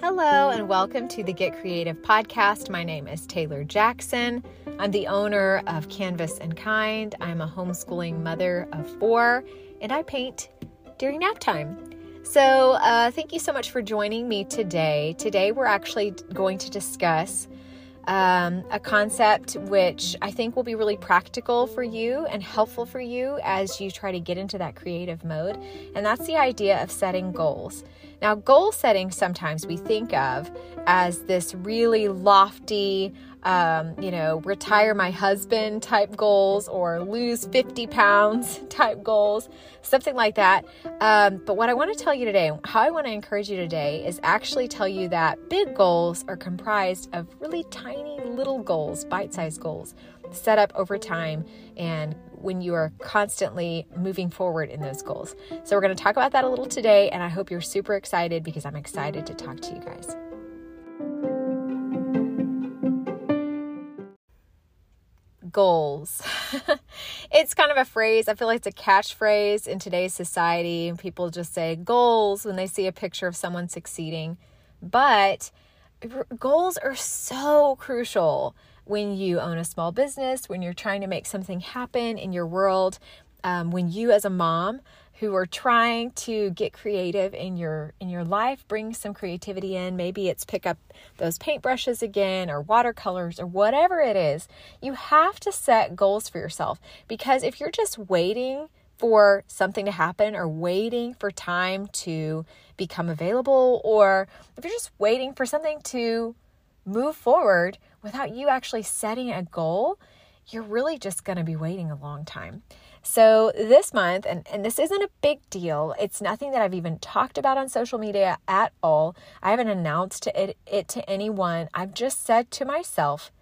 Hello, and welcome to the Get Creative podcast. My name is Taylor Jackson. I'm the owner of Canvas and Kind. I'm a homeschooling mother of four, and I paint during nap time. So, uh, thank you so much for joining me today. Today, we're actually going to discuss um, a concept which I think will be really practical for you and helpful for you as you try to get into that creative mode. And that's the idea of setting goals. Now, goal setting sometimes we think of as this really lofty, um, you know, retire my husband type goals or lose 50 pounds type goals, something like that. Um, but what I want to tell you today, how I want to encourage you today, is actually tell you that big goals are comprised of really tiny little goals, bite sized goals set up over time and when you are constantly moving forward in those goals. So, we're going to talk about that a little today, and I hope you're super excited because I'm excited to talk to you guys. Goals. it's kind of a phrase. I feel like it's a catchphrase in today's society. People just say goals when they see a picture of someone succeeding. But goals are so crucial when you own a small business, when you're trying to make something happen in your world, um, when you as a mom who are trying to get creative in your in your life bring some creativity in. Maybe it's pick up those paintbrushes again or watercolors or whatever it is. You have to set goals for yourself because if you're just waiting for something to happen or waiting for time to become available or if you're just waiting for something to move forward without you actually setting a goal, you're really just going to be waiting a long time. So, this month, and, and this isn't a big deal, it's nothing that I've even talked about on social media at all. I haven't announced it, it to anyone. I've just said to myself,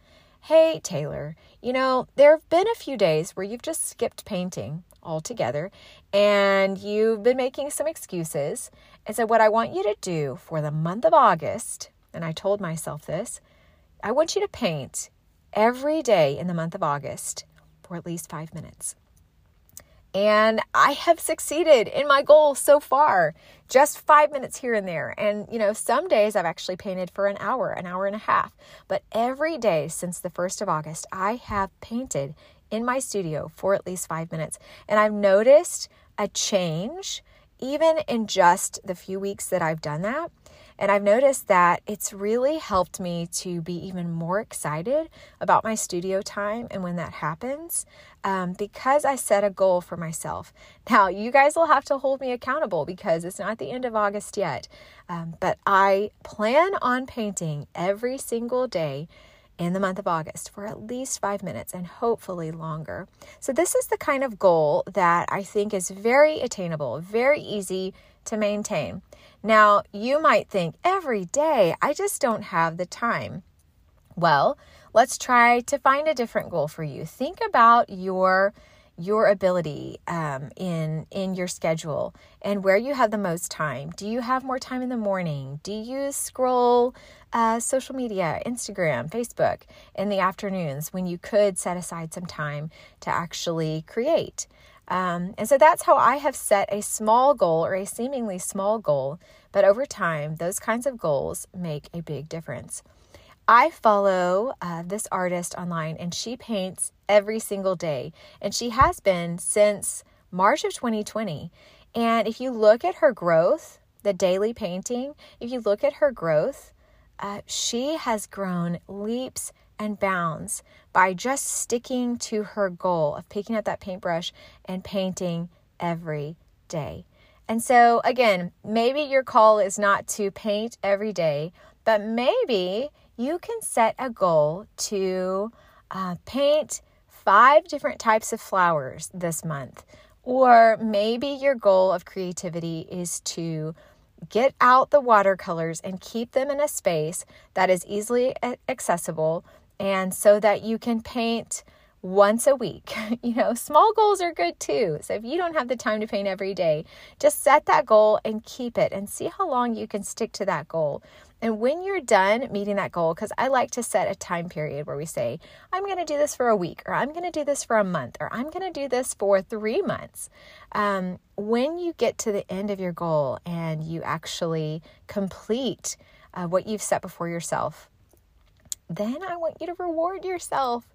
hey, Taylor, you know, there have been a few days where you've just skipped painting altogether and you've been making some excuses. And so, what I want you to do for the month of August, and I told myself this, I want you to paint every day in the month of August for at least five minutes. And I have succeeded in my goal so far, just five minutes here and there. And, you know, some days I've actually painted for an hour, an hour and a half. But every day since the 1st of August, I have painted in my studio for at least five minutes. And I've noticed a change even in just the few weeks that I've done that. And I've noticed that it's really helped me to be even more excited about my studio time and when that happens um, because I set a goal for myself. Now, you guys will have to hold me accountable because it's not the end of August yet. Um, but I plan on painting every single day in the month of August for at least five minutes and hopefully longer. So, this is the kind of goal that I think is very attainable, very easy to maintain. Now, you might think every day, I just don't have the time. Well, let's try to find a different goal for you. Think about your your ability um, in in your schedule and where you have the most time. Do you have more time in the morning? Do you scroll uh, social media, Instagram, Facebook in the afternoons when you could set aside some time to actually create? Um, and so that's how I have set a small goal or a seemingly small goal, but over time, those kinds of goals make a big difference. I follow uh, this artist online and she paints every single day, and she has been since March of 2020. And if you look at her growth, the daily painting, if you look at her growth, uh, she has grown leaps and bounds by just sticking to her goal of picking up that paintbrush and painting every day. And so, again, maybe your call is not to paint every day, but maybe you can set a goal to uh, paint five different types of flowers this month. Or maybe your goal of creativity is to get out the watercolors and keep them in a space that is easily accessible and so that you can paint once a week. You know, small goals are good too. So if you don't have the time to paint every day, just set that goal and keep it and see how long you can stick to that goal. And when you're done meeting that goal, because I like to set a time period where we say, I'm going to do this for a week, or I'm going to do this for a month, or I'm going to do this for three months. Um, when you get to the end of your goal and you actually complete uh, what you've set before yourself, then I want you to reward yourself.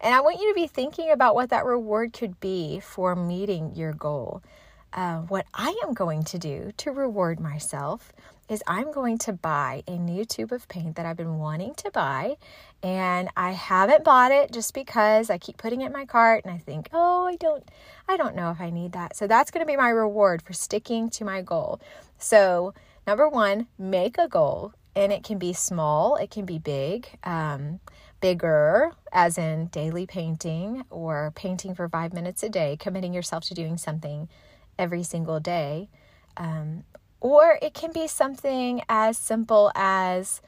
And I want you to be thinking about what that reward could be for meeting your goal. Uh, what I am going to do to reward myself is I'm going to buy a new tube of paint that I've been wanting to buy. And I haven't bought it just because I keep putting it in my cart and I think, oh, I don't I don't know if I need that. So that's going to be my reward for sticking to my goal. So number one, make a goal and it can be small, it can be big, um, bigger, as in daily painting or painting for five minutes a day, committing yourself to doing something every single day. Um, or it can be something as simple as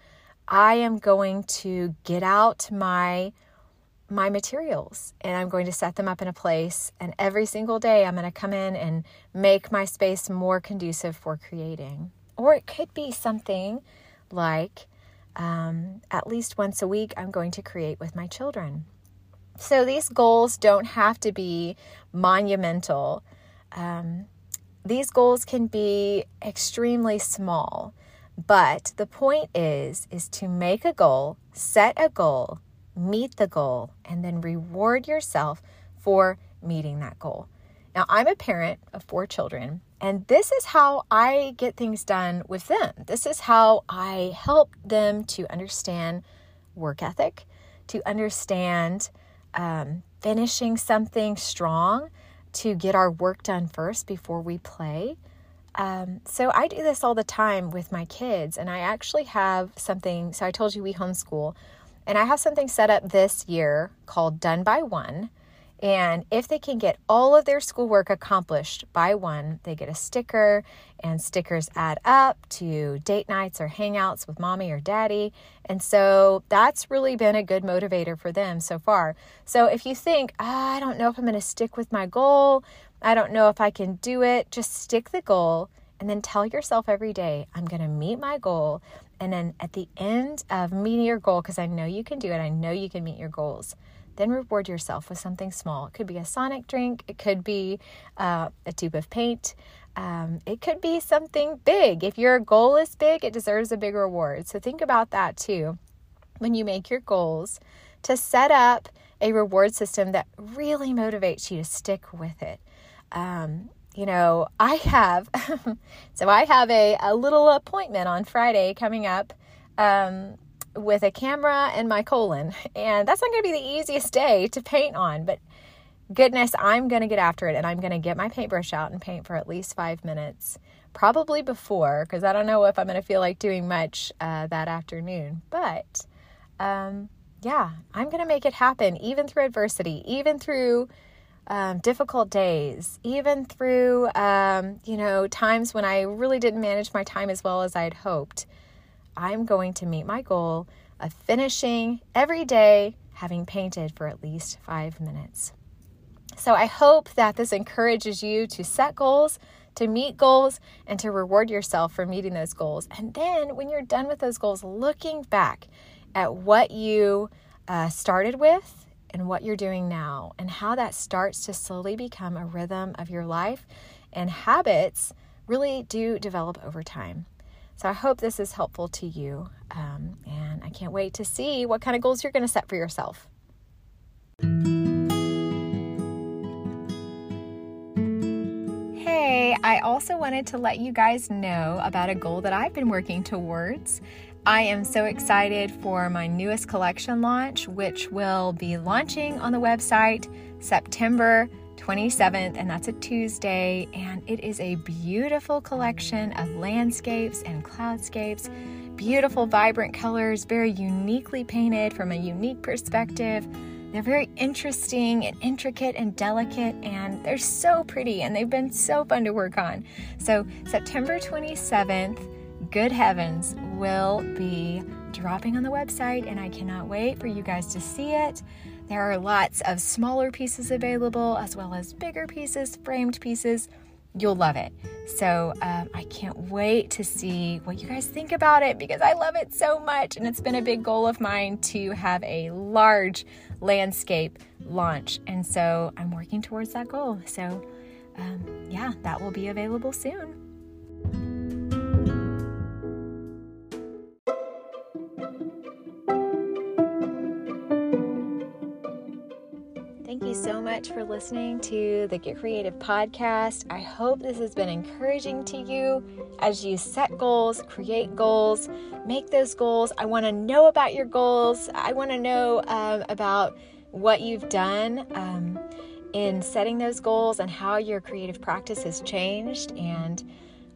I am going to get out my my materials and I'm going to set them up in a place and every single day I'm going to come in and make my space more conducive for creating. Or it could be something like um, at least once a week, I'm going to create with my children. So these goals don't have to be monumental. Um, these goals can be extremely small, but the point is is to make a goal, set a goal, meet the goal, and then reward yourself for meeting that goal. Now, I'm a parent of four children, and this is how I get things done with them. This is how I help them to understand work ethic, to understand um, finishing something strong, to get our work done first before we play. Um, so I do this all the time with my kids, and I actually have something. So I told you we homeschool, and I have something set up this year called Done by One. And if they can get all of their schoolwork accomplished by one, they get a sticker, and stickers add up to date nights or hangouts with mommy or daddy. And so that's really been a good motivator for them so far. So if you think, oh, I don't know if I'm going to stick with my goal, I don't know if I can do it, just stick the goal and then tell yourself every day, I'm going to meet my goal. And then at the end of meeting your goal, because I know you can do it, I know you can meet your goals then reward yourself with something small. It could be a Sonic drink, it could be uh, a tube of paint, um, it could be something big. If your goal is big, it deserves a big reward. So think about that too when you make your goals to set up a reward system that really motivates you to stick with it. Um, you know, I have, so I have a, a little appointment on Friday coming up um, with a camera and my colon. And that's not going to be the easiest day to paint on, but goodness, I'm going to get after it and I'm going to get my paintbrush out and paint for at least five minutes. Probably before, because I don't know if I'm going to feel like doing much uh, that afternoon. But um, yeah, I'm going to make it happen, even through adversity, even through um, difficult days, even through, um, you know, times when I really didn't manage my time as well as I'd hoped. I'm going to meet my goal of finishing every day having painted for at least five minutes. So I hope that this encourages you to set goals, to meet goals, and to reward yourself for meeting those goals. And then when you're done with those goals, looking back at what you uh, started with and what you're doing now, and how that starts to slowly become a rhythm of your life and habits really do develop over time. So I hope this is helpful to you. Um, and I can't wait to see what kind of goals you're going to set for yourself. Hey, I also wanted to let you guys know about a goal that I've been working towards. I am so excited for my newest collection launch, which will be launching on the website September 27th, and that's a Tuesday. And it is a beautiful collection of landscapes and cloudscapes, beautiful, vibrant colors, very uniquely painted from a unique perspective. They're very interesting and intricate and delicate, and they're so pretty, and they've been so fun to work on. So, September 27th, Good Heavens will be dropping on the website, and I cannot wait for you guys to see it. There are lots of smaller pieces available as well as bigger pieces, framed pieces. You'll love it. So um, I can't wait to see what you guys think about it because I love it so much. And it's been a big goal of mine to have a large landscape launch. And so I'm working towards that goal. So, um, yeah, that will be available soon. Much for listening to the Get Creative podcast. I hope this has been encouraging to you as you set goals, create goals, make those goals. I want to know about your goals. I want to know um, about what you've done um, in setting those goals and how your creative practice has changed and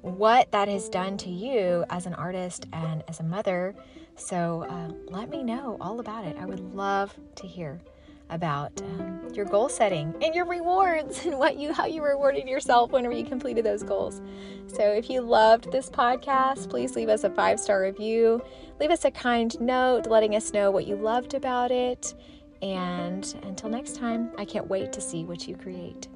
what that has done to you as an artist and as a mother. So uh, let me know all about it. I would love to hear about um, your goal setting and your rewards and what you how you rewarded yourself whenever you completed those goals. So if you loved this podcast, please leave us a five-star review. Leave us a kind note letting us know what you loved about it. And until next time, I can't wait to see what you create.